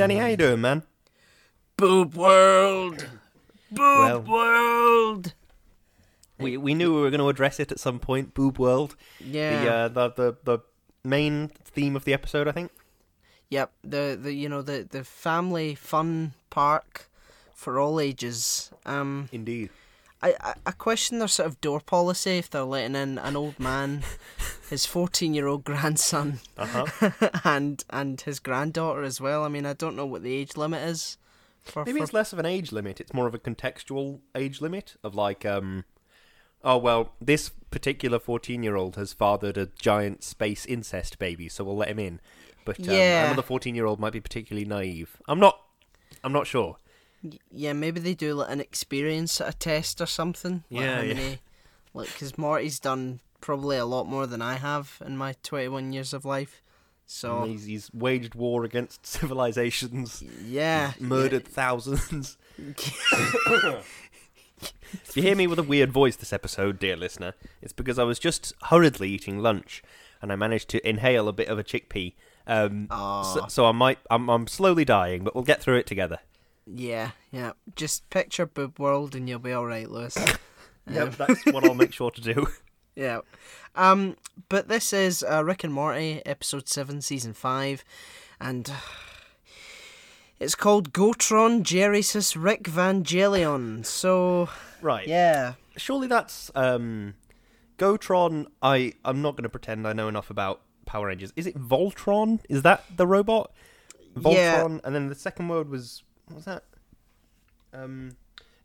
Danny, how you doing, man? Boob World! Well- Boob World! We we knew we were going to address it at some point. Boob World, Yeah. the uh, the the the main theme of the episode, I think. Yep. The, the you know the, the family fun park for all ages. Um Indeed. I, I, I question their sort of door policy if they're letting in an old man, his fourteen year old grandson Uh huh. and and his granddaughter as well. I mean I don't know what the age limit is for, Maybe for it's less of an age limit. It's more of a contextual age limit of like, um, oh well, this particular fourteen-year-old has fathered a giant space incest baby, so we'll let him in. But um, Yeah. another fourteen-year-old might be particularly naive. I'm not. I'm not sure. Yeah, maybe they do like an experience a test or something. like Yeah, yeah. Many, like, because Morty's done probably a lot more than I have in my 21 years of life. So, he's, he's waged war against civilizations, yeah. murdered thousands. If you hear me with a weird voice this episode, dear listener, it's because I was just hurriedly eating lunch and I managed to inhale a bit of a chickpea. Um, so, so I might, I'm, I'm slowly dying, but we'll get through it together. Yeah, yeah. Just picture Boob World and you'll be alright, Lewis. Yep, that's what I'll make sure to do. Yeah. Um, but this is uh, Rick and Morty, episode 7, season 5. And it's called Gotron Jerrysis Rick Vangelion. So, Right. yeah. Surely that's um, Gotron. I I'm not going to pretend I know enough about Power Rangers. Is it Voltron? Is that the robot? Voltron, Yeah. and then the second word was what was that? Um,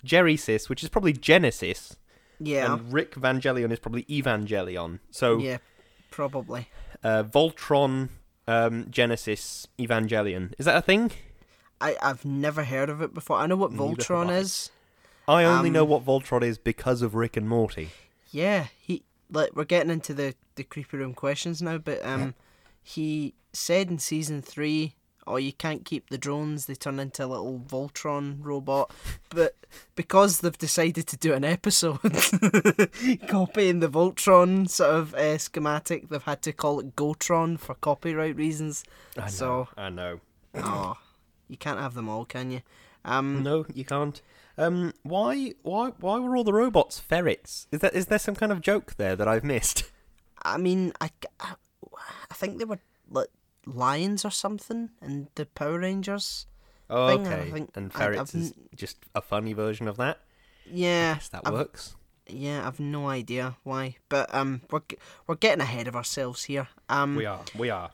Jerrysis, which is probably Genesis, Yeah. and Rick Vangelion is probably Evangelion. So Yeah, probably. uh, Voltron, um, Genesis, Evangelion. Is that a thing? I, I've never heard of it before. I know what Voltron is. I only Um, know what Voltron is because of Rick and Morty. Yeah, he like we're getting into the the creepy room questions now, but um, he said in season three, "Oh, you can't keep the drones; they turn into a little Voltron robot." But because they've decided to do an episode copying the Voltron sort of uh, schematic, they've had to call it Gotron for copyright reasons. I know. So- I know. Oh, you can't have them all, can you? Um, No, you can't. Um, why, why, why were all the robots ferrets? Is that is there some kind of joke there that I've missed? I mean, I, I, I think they were like lions or something in the Power Rangers. Oh, Thing, I okay. think- and ferrets I've is just a funny version of that. Yeah, Yes, that I've- works. yeah, I've no idea why, but um, we're we're getting ahead of ourselves here. Um, We are. We are.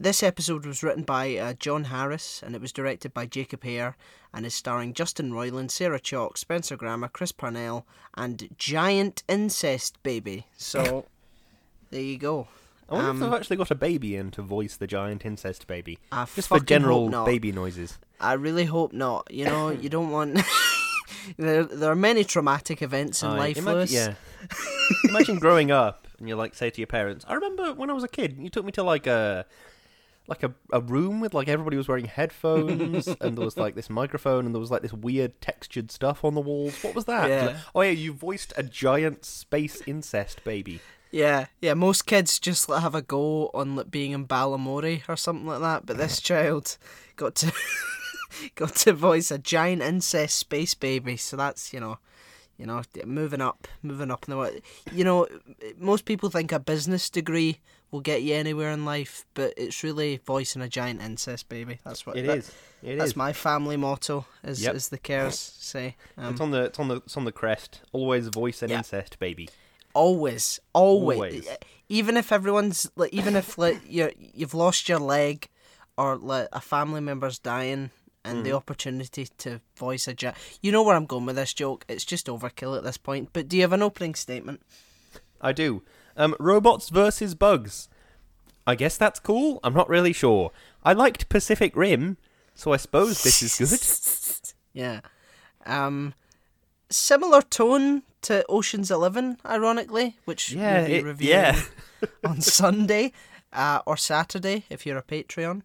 this episode was written by uh, John Harris and it was directed by Jacob Hair and is starring Justin Roiland, Sarah Chalk, Spencer Grammer, Chris Parnell, and Giant Incest Baby. So there you go. I wonder Um, if they've actually got a baby in to voice the giant incest baby, I just for general baby noises. I really hope not. You know, you don't want. there, there are many traumatic events in Aye, life, imagine. Yeah. imagine growing up and you like say to your parents, "I remember when I was a kid, you took me to like a." Like a, a room with like everybody was wearing headphones and there was like this microphone and there was like this weird textured stuff on the walls. What was that? Yeah. Like, oh yeah, you voiced a giant space incest baby. Yeah, yeah. Most kids just have a go on like, being in Balamory or something like that, but this child got to got to voice a giant incest space baby. So that's you know, you know, moving up, moving up in the world. You know, most people think a business degree will get you anywhere in life, but it's really voicing a giant incest baby. That's what It that- is. It That's is. my family motto, as Yep. as the Cares say. Um, It's on the it's on the it's on the crest. Always voice an Yeah. incest baby. Always, always, Always. Even if everyone's like, even if like you you've lost your leg, or like a family member's dying, and Mm. the opportunity to voice a jet. You know where I'm going with this joke. It's just overkill at this point. But do you have an opening statement? I do. Um, robots versus bugs. I guess that's cool. I'm not really sure. I liked Pacific Rim, so I suppose this is good. Yeah. Um, similar tone to Ocean's Eleven, ironically, which Yeah, we'll be it- reviewing yeah. on Sunday uh, or Saturday if you're a Patreon.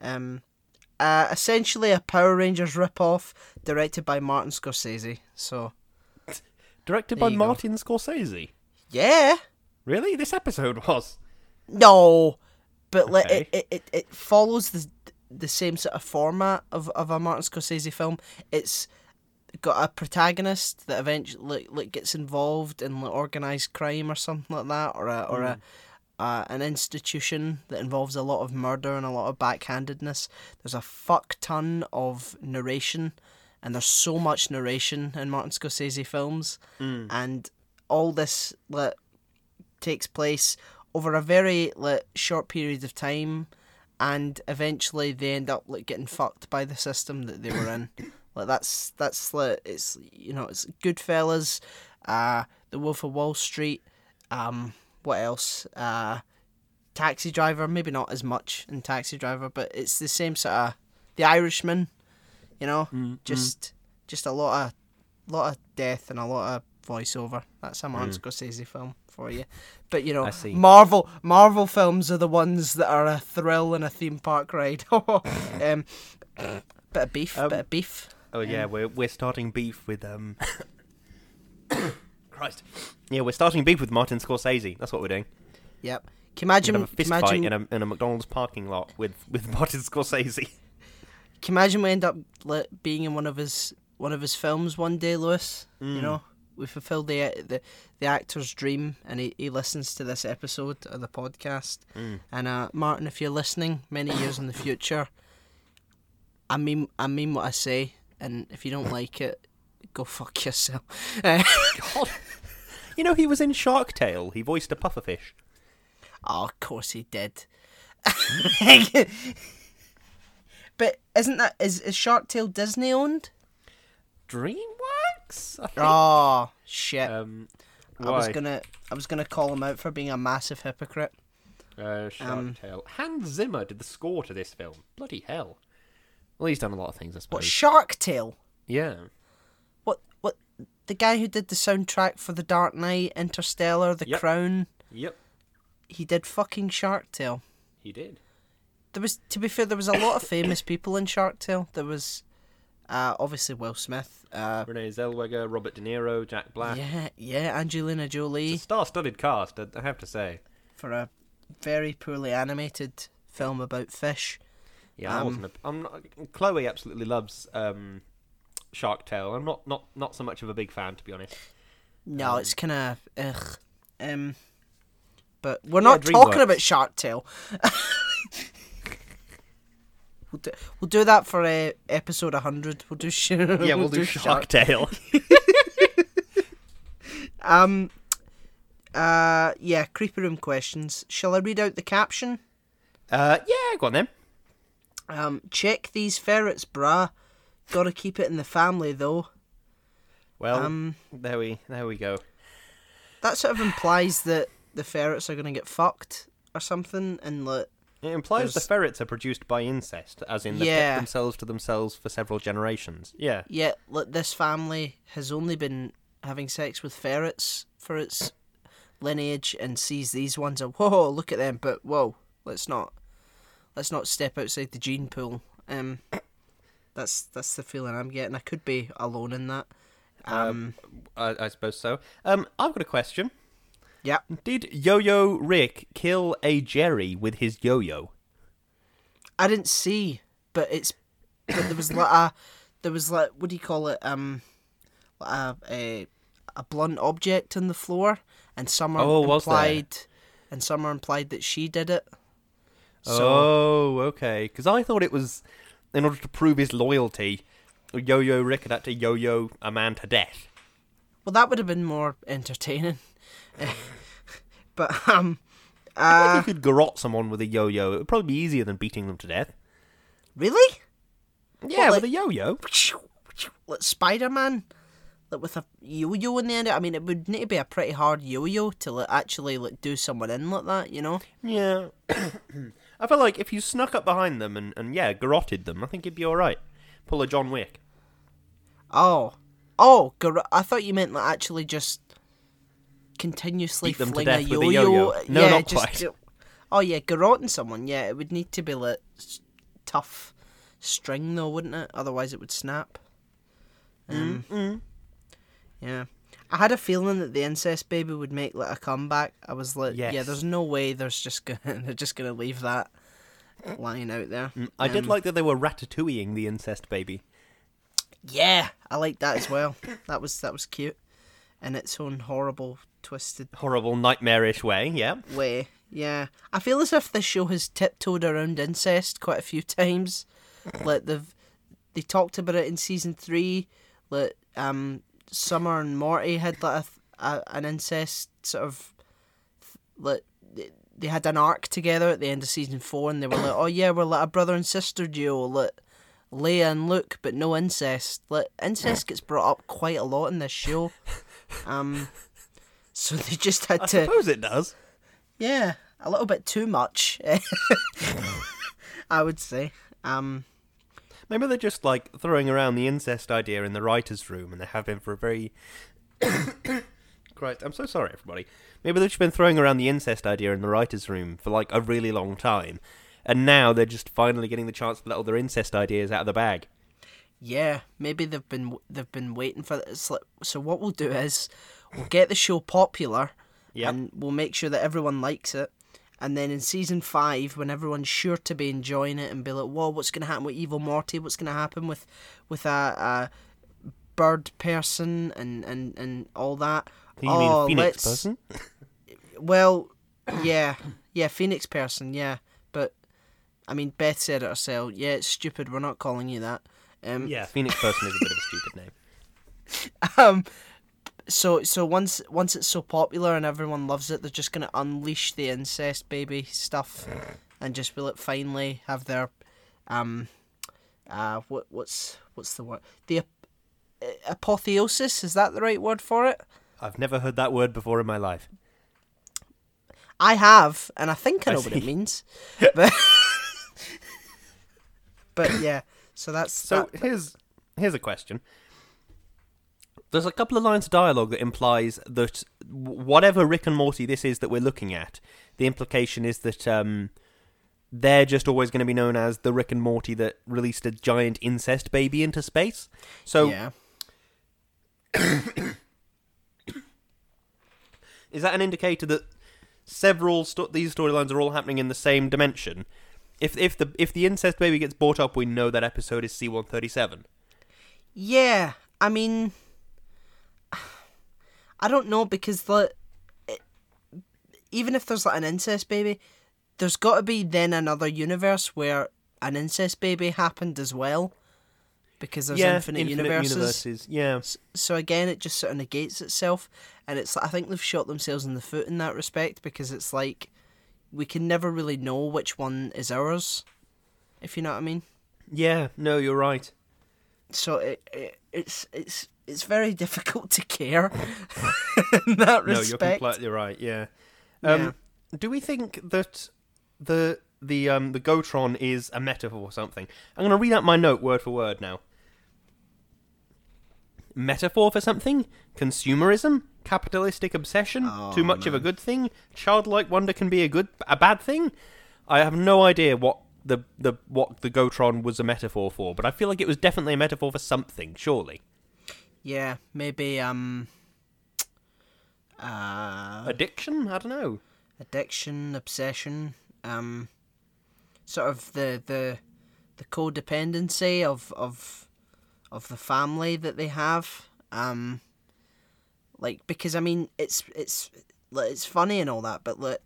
Um, uh, essentially a Power Rangers rip-off directed by Martin Scorsese. So Directed by you go. Martin Scorsese. yeah, Really? This episode was. no, but like it, it, it, it follows the the same sort of format of, of a Martin Scorsese film. It's got a protagonist that eventually like, like gets involved in like, organized crime or something like that, or a or a uh, an institution that involves a lot of murder and a lot of backhandedness. There's a fuck ton of narration, and there's so much narration in Martin Scorsese films, and all this like takes place over a very like short period of time, and eventually they end up like getting fucked by the system that they were in. like that's that's like it's you know it's Goodfellas, uh, The Wolf of Wall Street, um, what else? Uh, Taxi Driver, maybe not as much in Taxi Driver, but it's the same sort of The Irishman, you know, just just a lot of lot of death and a lot of voiceover. That's a Martin Scorsese film for you. But you know, Marvel Marvel films are the ones that are a thrill and a theme park ride. um, bit of beef, Um, bit of beef. Oh yeah, we're we're starting beef with um. Christ. Yeah, we're starting beef with Martin Scorsese. That's what we're doing. Yep. Can you imagine? have a Can fist you imagine? fight in a in a McDonald's parking lot with with Martin Scorsese. Can you imagine we end up like, being in one of his one of his films one day, Lewis? Mm. You know, we fulfilled the the the actor's dream, and he, he listens to this episode of the podcast. Mm. And uh, Martin, if you're listening, many years in the future, I mean I mean what I say, and if you don't like it, go fuck yourself. Uh, God. You know, he was in Shark Tale. He voiced a pufferfish. oh, of course he did. but isn't that is is Shark Tale Disney owned? DreamWorks. I think. Oh shit! Um, I was gonna I was gonna call him out for being a massive hypocrite. Uh, Shark um, Tale. Hans Zimmer did the score to this film. Bloody hell. Well, he's done a lot of things, I suppose. What. Shark Tale? yeah. What what the guy who did the soundtrack for The Dark Knight, Interstellar, The Yep. Crown, Yep. he did fucking Shark Tale. He did. There was to be fair, there was a lot of famous people in Shark Tale. There was uh, obviously Will Smith. Uh, Renee Zellweger, Robert De Niro, Jack Black. yeah, yeah, Angelina Jolie star-studded cast, I have to say. for a very poorly animated film about fish. Yeah, I Um, wasn't. A, I'm not. Chloe absolutely loves um, Shark Tale. I'm not, not, not so much of a big fan, to be honest. No, Um, it's kind of ugh. Um, but we're Yeah, not talking about Shark Tale. we'll, do, we'll do that for uh, episode 100. We'll do sh- Yeah, we'll, do, Shark Tale. Um, uh, yeah, creepy room questions. Shall I read out the caption? uh, yeah, go on then. Um, check these ferrets, brah. Gotta keep it in the family though. Well, Um, there we, there we go. that sort of implies that the ferrets are gonna get fucked or something, and like It implies the ferrets are produced by incest, as in they Yeah. kept themselves to themselves for several generations. Yeah. Yeah, like this family has only been having sex with ferrets for its lineage and sees these ones and whoa, look at them, but whoa, let's not let's not step outside the gene pool. Um that's that's the feeling I'm getting. I could be alone in that. Um I, I suppose so. Um, I've got a question. yeah. Did Yo-Yo Rick kill a Jerry with his yo-yo? I didn't see, but it's but there was like a there was like what do you call it? Um like a a, a blunt object on the floor and Summer Oh, implied and Summer implied that she did it. So oh, okay. Because I thought it was in order to prove his loyalty. Yo-Yo Rick had had to yo-yo a man to death. well that would have been more entertaining. but um I uh think you could garrote someone with a yo-yo. It would probably be easier than beating them to death. really? Yeah, like- with a yo-yo. Like Spider Man? Like with a yo yo in the end? I mean it would need to be a pretty hard yo yo to like, actually like do someone in like that, you know? Yeah. I feel like if you snuck up behind them and, and yeah, garroted them, I think you'd be alright. Pull a John Wick. Oh, oh, gar- I thought you meant like actually just continuously Beat them to death a with a yo-yo. yo-yo. No, yeah, not just, quite. Oh yeah, garroting someone. Yeah, it would need to be like tough string though, wouldn't it? Otherwise, it would snap. Um, Mm. Yeah, I had a feeling that the incest baby would make like a comeback. I was like, yeah, there's no way there's just gonna they're just gonna leave that. lying out there. I did Um, like that they were ratatouilleing the incest baby. Yeah, I like that as well. that was that was cute, in its own horrible, twisted Horrible, nightmarish way, yeah. way. Yeah, I feel as if this show has tiptoed around incest quite a few times. Like they've they talked about it in season three. Like um, Summer and Morty had like a, a, an incest sort of like they- had an arc together at the end of season four, and they were like, "Oh yeah, we're like a brother and sister duo." Like Leia and Luke, but no incest. Like incest gets brought up quite a lot in this show. Um, so they just had I to. I suppose it does. Yeah, a little bit too much. I would say. Um, Maybe they're just like throwing around the incest idea in the writer's room, and they have been for a very. Christ, I'm so sorry, everybody. Maybe they've just been throwing around the incest idea in the writer's room for like a really long time, and now they're just finally getting the chance to let all their incest ideas out of the bag. yeah, maybe they've been they've been waiting for this. So what we'll do is we'll get the show popular, Yep. and we'll make sure that everyone likes it. And then in season five, when everyone's sure to be enjoying it and be like, "Whoa, what's going to happen with Evil Morty? What's going to happen with with a, a bird person and and and all that?" You oh, mean Phoenix person? Well, yeah, yeah, Phoenix person, yeah, but I mean, Beth said it herself. Yeah, it's stupid. We're not calling you that. Um, Yeah, Phoenix person is a bit of a stupid name. um, so so once once it's so popular and everyone loves it, they're just gonna unleash the incest baby stuff, and just will it finally have their, um, uh, what what's what's the word? The ap- apotheosis is that the right word for it? I've never heard that word before in my life. I have, and I think I I know what it means. But, but yeah, so that's So that- here's here's a question. There's a couple of lines of dialogue that implies that whatever Rick and Morty this is that we're looking at, the implication is that um, they're just always going to be known as the Rick and Morty that released a giant incest baby into space. So yeah. is that an indicator that several sto- these storylines are all happening in the same dimension? If if the if the incest baby gets brought up, we know that episode is C one thirty seven. Yeah, I mean, I don't know because the it, even if there's like an incest baby, there's got to be then another universe where an incest baby happened as well, because there's yeah, infinite, universes. universes. Yeah, So again, it just sort of negates itself, and it's I think they've shot themselves in the foot in that respect because it's like we can never really know which one is ours, if you know what I mean. yeah. No, you're right. so it, it it's it's it's very difficult to care in that No, you're completely right. Yeah. Um, Do we think that the the um the Gotron is a metaphor or something? I'm going to read out my note word for word now. Metaphor for something? Consumerism? Capitalistic obsession? Oh, Too much of a good thing? Childlike wonder can be a good a bad thing? I have no idea what the the what the Gotron was a metaphor for, but I feel like it was definitely a metaphor for something. Surely, yeah, maybe um, uh, addiction? I don't know. addiction, obsession, um, sort of the the the codependency of of of the family that they have. Um, like because I mean it's it's it's funny and all that, but like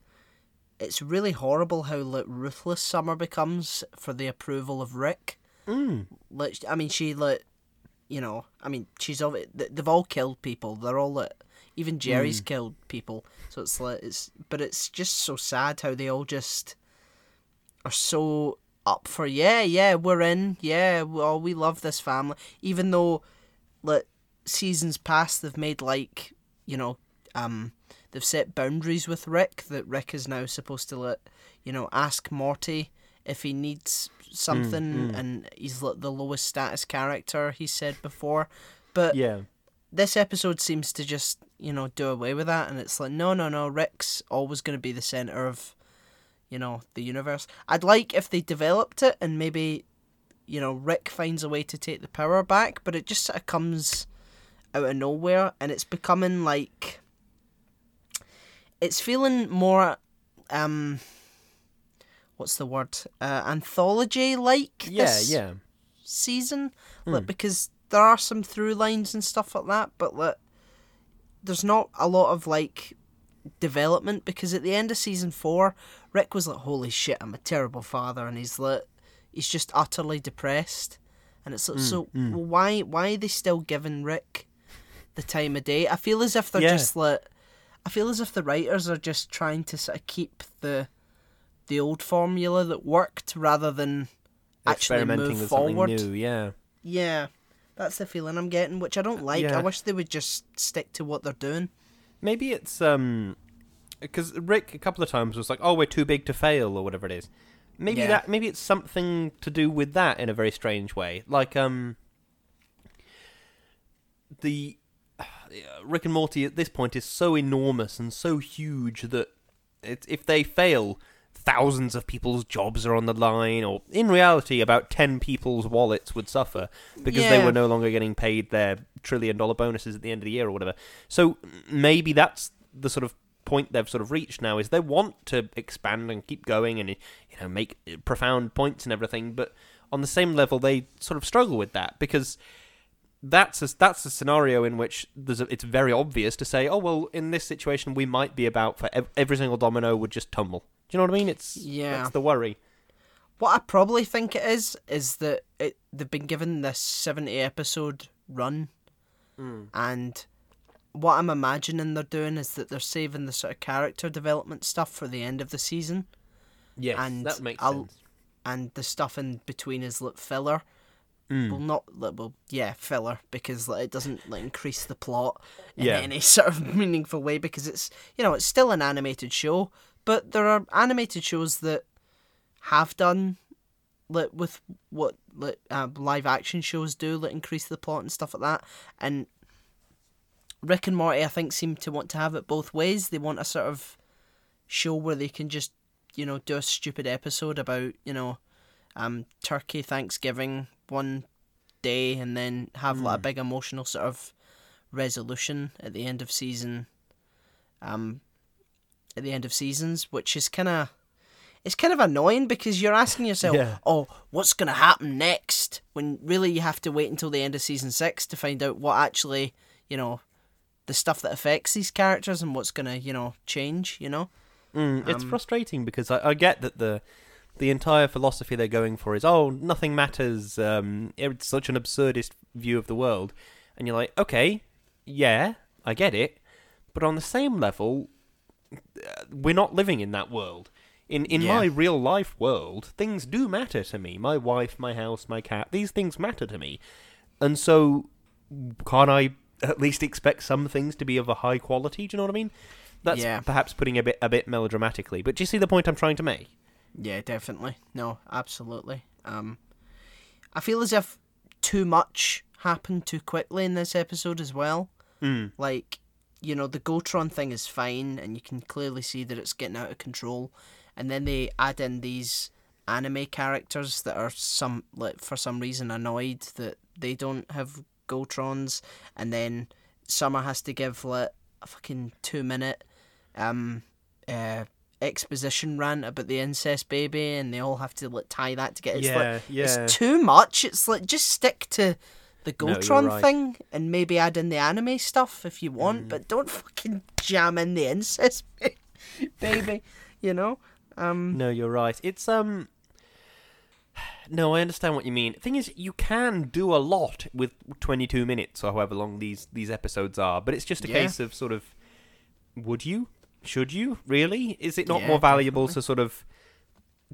it's really horrible how like ruthless Summer becomes for the approval of Rick. Mm. Like I mean she like you know I mean she's of it. They've all killed people. They're all like even Jerry's killed people. So it's like it's but it's just so sad how they all just are so up for yeah yeah we're in yeah well we love this family even though like seasons past they've made like you know um they've set boundaries with Rick that Rick is now supposed to let you know ask Morty if he needs something and he's like the lowest status character he said before. But Yeah. this episode seems to just you know do away with that and it's like no no no rick's always going to be the center of you know the universe. I'd like if they developed it and maybe you know rick finds a way to take the power back but it just sort of comes out of nowhere and it's becoming like it's feeling more um what's the word uh, anthology like Yeah, this yeah. season Hmm. like because there are some through lines and stuff like that but like there's not a lot of like development because at the end of season four rick was like holy shit i'm a terrible father and he's like he's just utterly depressed and it's like Hmm, so well, why why are they still giving rick the time of day i feel as if they're Yeah. just like i feel as if the writers are just trying to sort of keep the the old formula that worked rather than actually move with forward new, yeah. yeah, that's the feeling I'm getting, which I don't like. Yeah. I wish they would just stick to what they're doing. Maybe it's um because Rick a couple of times was like, "Oh, we're too big to fail" or whatever it is. Maybe Yeah. that maybe it's something to do with that in a very strange way. Like um the Rick and Morty at this point is so enormous and so huge that it, if they fail, thousands of people's jobs are on the line, or in reality, about 10 people's wallets would suffer because they were no longer getting paid their trillion dollar bonuses at the end of the year or whatever. So maybe that's the sort of point they've sort of reached now is they want to expand and keep going and you know make profound points and everything but on the same level they sort of struggle with that because that's a, that's a scenario in which there's a, it's very obvious to say, oh well, in this situation we might be about for ev- every single domino would just tumble. Do you know what I mean? It's Yeah. That's the worry. What I probably think it is is that it they've been given this seventy episode run, hmm. and what I'm imagining they're doing is that they're saving the sort of character development stuff for the end of the season, Yes, And that makes I'll- sense. and the stuff in between is like filler. Mm. Well, not well, yeah, filler because like, it doesn't like increase the plot in Yeah. any sort of meaningful way because it's you know it's still an animated show, but there are animated shows that have done like with what like uh, live action shows do, like increase the plot and stuff like that, and Rick and Morty I think seem to want to have it both ways. They want a sort of show where they can just you know do a stupid episode about you know um turkey Thanksgiving one day and then have like a big emotional sort of resolution at the end of season um at the end of seasons which is kind of it's kind of annoying because you're asking yourself Yeah. oh what's going to happen next? When really you have to wait until the end of season 6 to find out what actually you know the stuff that affects these characters and what's going to you know change you know? Mm, it's Um, frustrating because I, I get that the the entire philosophy they're going for is oh nothing matters. Um, it's such an absurdist view of the world, and you're like, okay, yeah, I get it, but on the same level, uh, we're not living in that world. In in Yeah. my real life world, things do matter to me. My wife, my house, my cat. These things matter to me, and so can't I at least expect some things to be of a high quality? Do you know what I mean? That's Yeah. perhaps putting a bit a bit melodramatically, but do you see the point I'm trying to make? Yeah, definitely. No, absolutely. Um, I feel as if too much happened too quickly in this episode as well. Mm. Like, you know, the Gotron thing is fine, and you can clearly see that it's getting out of control. And then they add in these anime characters that are some like for some reason annoyed that they don't have Gotrons, and then Summer has to give like a fucking two minute um uh exposition rant about the incest baby and they all have to like tie that together. It's Yeah, like yeah. it's too much. It's like just stick to the No, right. thing and maybe add in the anime stuff if you Mm. want, but don't fucking jam in the incest baby, you know? Um No, you're right. It's um. No, I understand what you mean. Thing is, you can do a lot with 22 minutes or however long these these episodes are, but it's just a Yeah. case of sort of, would you? Should you really? Is it not Yeah, more valuable definitely. to sort of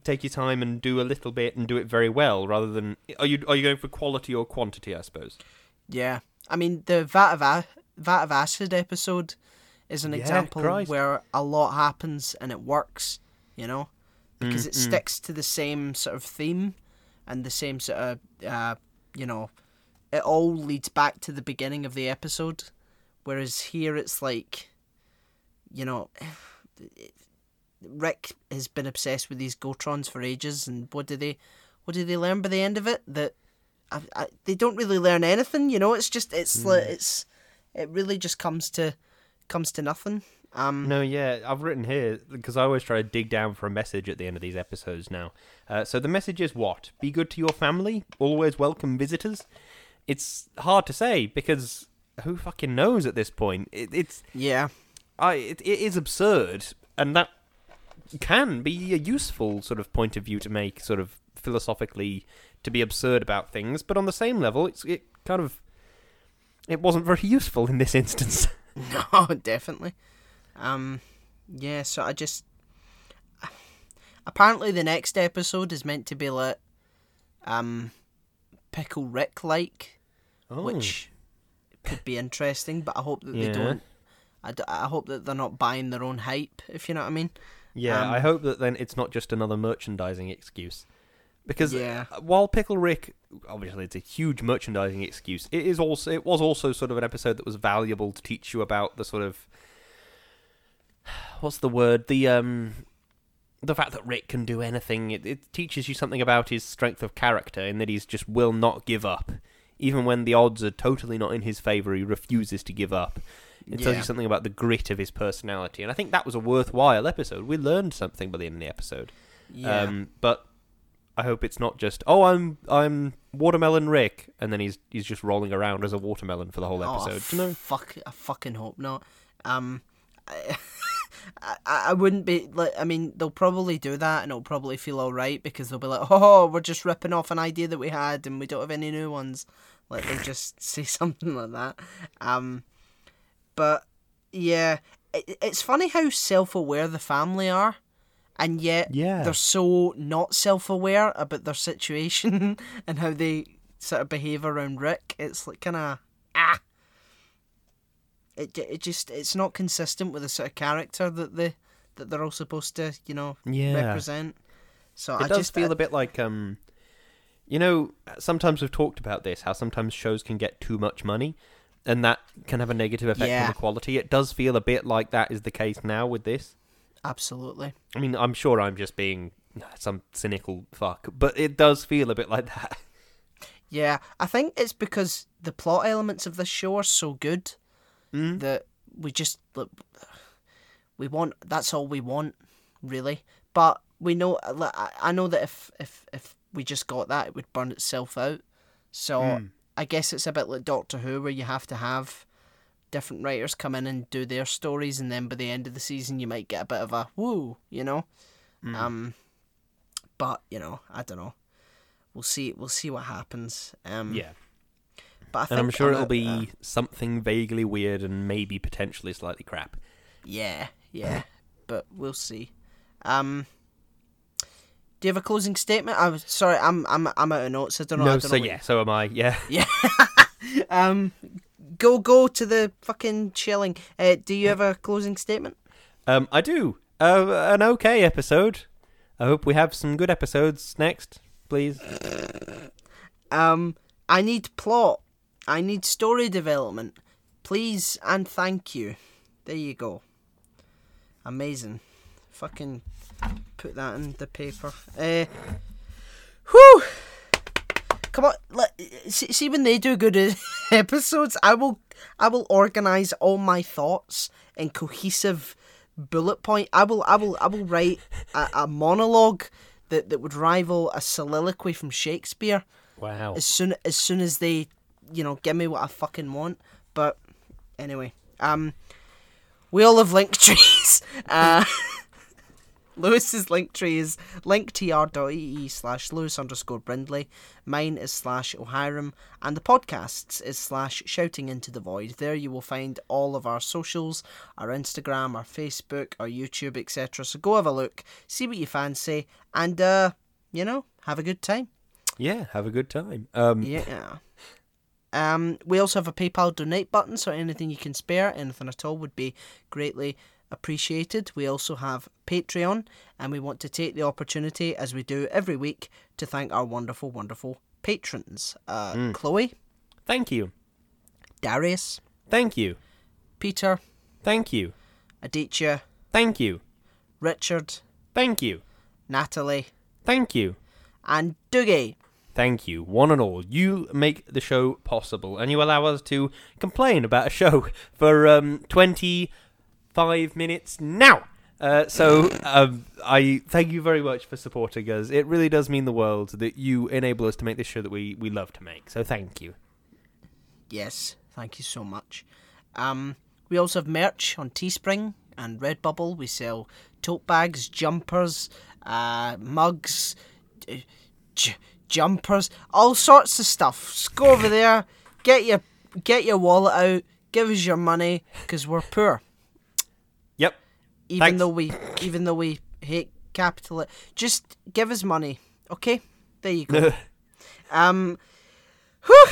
take your time and do a little bit and do it very well rather than are you are you going for quality or quantity? I suppose. Yeah, I mean the vat of A- vat of acid episode is an Yeah, example Christ. where a lot happens and it works, you know, because it Mm, mm. sticks to the same sort of theme and the same sort of, uh, you know, it all leads back to the beginning of the episode, whereas here it's like, you know. Rick has been obsessed with these Gotrons for ages, and what do they, what do they learn by the end of it? That I, I, they don't really learn anything. You know, it's just it's like it's it really just comes to comes to nothing. Um, No, yeah, I've written here because I always try to dig down for a message at the end of these episodes now. Uh, so the message is what? Be good to your family. Always welcome visitors. It's hard to say because who fucking knows at this point? It, it's yeah, I it, it is absurd, and that can be a useful sort of point of view to make, sort of philosophically, to be absurd about things. But on the same level, it's it kind of it wasn't very useful in this instance. no, definitely. Um, yeah. So I just apparently the next episode is meant to be like um pickle Rick like, which could be interesting. But I hope that they don't. I, d- I hope that they're not buying their own hype. If you know what I mean. Yeah, Um, I hope that then it's not just another merchandising excuse. Because Yeah. uh, while Pickle Rick, obviously it's a huge merchandising excuse, it is also it was also sort of an episode that was valuable to teach you about the sort of what's the word the um the fact that Rick can do anything. It, it teaches you something about his strength of character in that he's just will not give up, even when the odds are totally not in his favor. He refuses to give up. It tells Yeah. you something about the grit of his personality, and I think that was a worthwhile episode. We learned something by the end of the episode. Yeah. Um, but I hope it's not just oh I'm I'm watermelon Rick, and then he's he's just rolling around as a watermelon for the whole Oh, I episode. Do you know? Fuck, I fucking hope not. Um, I, I, I wouldn't be like. I mean, they'll probably do that, and it'll probably feel all right because they'll be like, "Oh, we're just ripping off an idea that we had, and we don't have any new ones." Like they'll just say something like that. Um, but yeah, it, it's funny how self-aware the family are. And yet, Yeah. they're so not self-aware about their situation and how they sort of behave around Rick. It's like kind of ah, it it just it's not consistent with the sort of character that they that they're all supposed to you know Yeah. represent. So It I does just feel I- a bit like um, you know, sometimes we've talked about this how sometimes shows can get too much money, and that can have a negative effect on the quality. It does feel a bit like that is the case now with this. absolutely. I mean, I'm sure I'm just being some cynical fuck, but it does feel a bit like that. Yeah, I think it's because the plot elements of this show are so good Mm. that we just look, we want. That's all we want, really. But we know. I I know that if if if we just got that, it would burn itself out. So Mm. I guess it's a bit like Doctor Who, where you have to have different writers come in and do their stories, and then by the end of the season, you might get a bit of a woo, you know. Mm. Um, but you know, I don't know. We'll see. We'll see what happens. Um, Yeah. but I I'm sure it'll be uh, something vaguely weird and maybe potentially slightly crap. yeah, yeah. But we'll see. Um, do you have a closing statement? I'm sorry. I'm I'm I'm out of notes. I don't know. I no, don't so know yeah, so am I. Yeah. Yeah. um, go go to the fucking chilling. Uh, do you have a closing statement? Um, I do. Uh, an okay episode. I hope we have some good episodes next, please. Um, I need plot. I need story development. Please and thank you. There you go. Amazing. Fucking put that in the paper. Uh, whew. Come on, let, see, see when they do good episodes, I will, I will organize all my thoughts in cohesive bullet point. I will, I will, I will write a, a monologue that, that would rival a soliloquy from Shakespeare Wow. as soon as soon as they, you know, give me what I fucking want. But anyway, um, we all have link trees. Uh, Lewis's link tree is linktr.ee slash Lewis underscore Brindley. Mine is slash O'Hiram. And the podcast's is slash Shouting Into the Void. There you will find all of our socials, our Instagram, our Facebook, our YouTube, etc. So go have a look, see what you fancy, and, uh, you know, have a good time. Yeah, have a good time. Um, Yeah. Um, we also have a PayPal donate button, so anything you can spare, anything at all, would be greatly appreciated. We also have Patreon, and we want to take the opportunity, as we do every week, to thank our wonderful, wonderful patrons. Uh, Chloe, Thank you. Darius, Thank you. Peter, Thank you. Aditya, Thank you. Richard, Thank you. Natalie, Thank you. and Dougie. Thank you, one and all. You make the show possible, and you allow us to complain about a show for um, 20 five minutes now. Uh, so um, I thank you very much for supporting us. It really does mean the world that you enable us to make this show that we, we love to make. So thank you. Yes, thank you so much. Um, we also have merch on Teespring and Redbubble. We sell tote bags, jumpers, uh, mugs, j- j- jumpers, all sorts of stuff. Just go over there, get your get your wallet out, give us your money, because we're poor. Even Thanks. though we even though we hate capital, just give us money, okay? There you go. um, whew.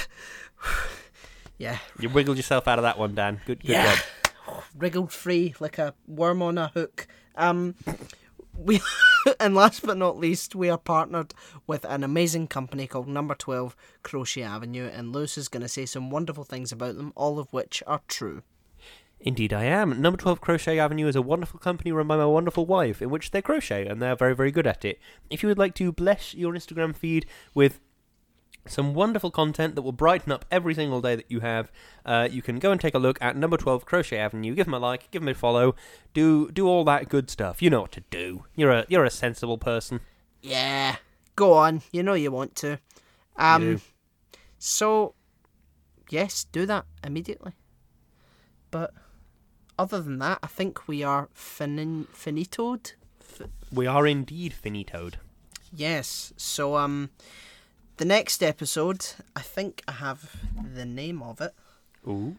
yeah, you wiggled yourself out of that one, Dan. Good, good Yeah. job. wriggled free like a worm on a hook. Um, we and last but not least, we are partnered with an amazing company called Number Twelve Crochet Avenue, and Lewis is going to say some wonderful things about them, all of which are true. Indeed, I am. Number 12 Crochet Avenue is a wonderful company run by my wonderful wife, in which they crochet, and they're very, very good at it. If you would like to bless your Instagram feed with some wonderful content that will brighten up every single day that you have, uh, you can go and take a look at Number 12 Crochet Avenue. Give them a like, give them a follow, do do all that good stuff. You know what to do. You're a you're a sensible person. Yeah, go on. You know you want to. Um, so yes, do that immediately. But other than that, I think we are fin- finitoed. We are indeed finitoed. Yes. So um the next episode, I think I have the name of it. Ooh.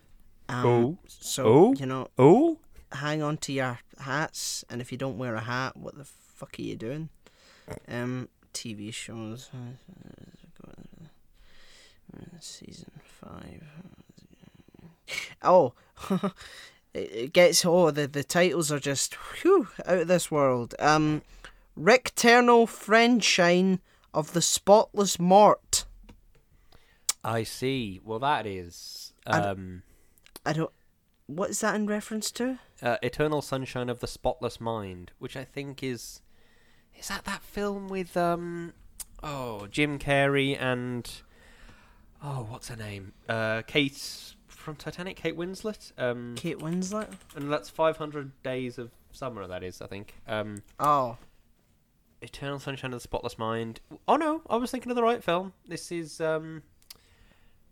Um, Oh. So Oh. you know, Ooh. hang on to your hats, and if you don't wear a hat, what the fuck are you doing? Um, TV shows. Season five. Oh, it it gets. Oh, the the titles are just whew, out of this world. Um, Rickternal Friendshine of the Spotless Mort. I see. Well, that is I d- um, I don't. What is that in reference to? uh, Eternal Sunshine of the Spotless Mind, which I think is is that that film with um oh Jim Carrey and oh what's her name uh Kate from Titanic Kate Winslet um Kate Winslet. and that's 500 Days of Summer that is I think um Oh, Eternal Sunshine of the Spotless Mind oh no I was thinking of the right film this is um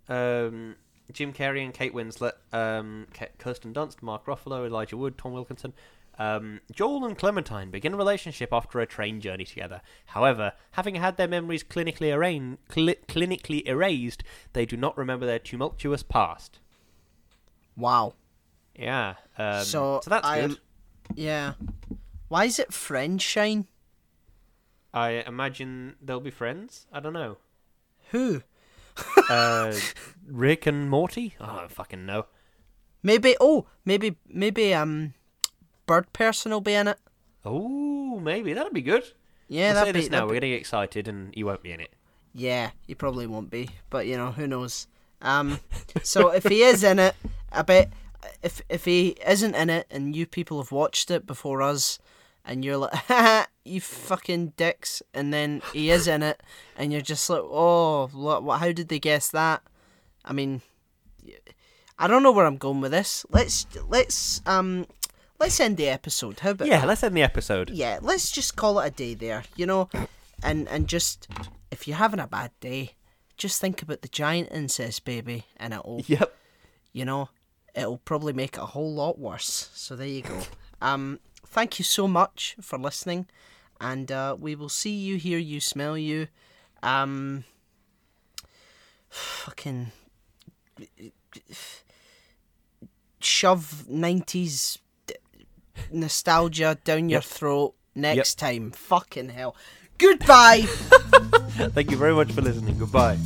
um Jim Carrey and Kate Winslet, um, Kirsten Dunst, Mark Ruffalo, Elijah Wood, Tom Wilkinson. Um, Joel and Clementine begin a relationship after a train journey together. However, having had their memories clinically, arraign- cli- clinically erased, they do not remember their tumultuous past. Wow. Yeah. Um, So, so, that's I good. Yeah. Why is it Friendshine? I imagine they'll be friends. I don't know. Who? Uh, Rick and Morty? Oh, I don't fucking know. Maybe. Oh, maybe. Maybe. Um, Bird Person will be in it. Oh, maybe that'd be good. Yeah, We'll that'd be. this now. that'd We're getting excited, and you won't be in it. Yeah, he probably won't be, but you know who knows. Um, so if he is in it, I bet if if he isn't in it, and you people have watched it before us, and you're like, "Haha, you fucking dicks, and then he is in it, and you're just like, oh, what, how did they guess that? I mean, I don't know where I'm going with this. Let's let's um let's end the episode. How about Yeah, that? let's end the episode. yeah, let's just call it a day there, you know, and and just if you're having a bad day, just think about the giant incest baby, and it'll Yep. you know it'll probably make it a whole lot worse. So there you go. Um, thank you so much for listening, and uh, we will see you, hear you, smell you. Um, fucking shove nineties nostalgia down your Yep. throat next time. Fucking hell. Goodbye. Thank you very much for listening. Goodbye.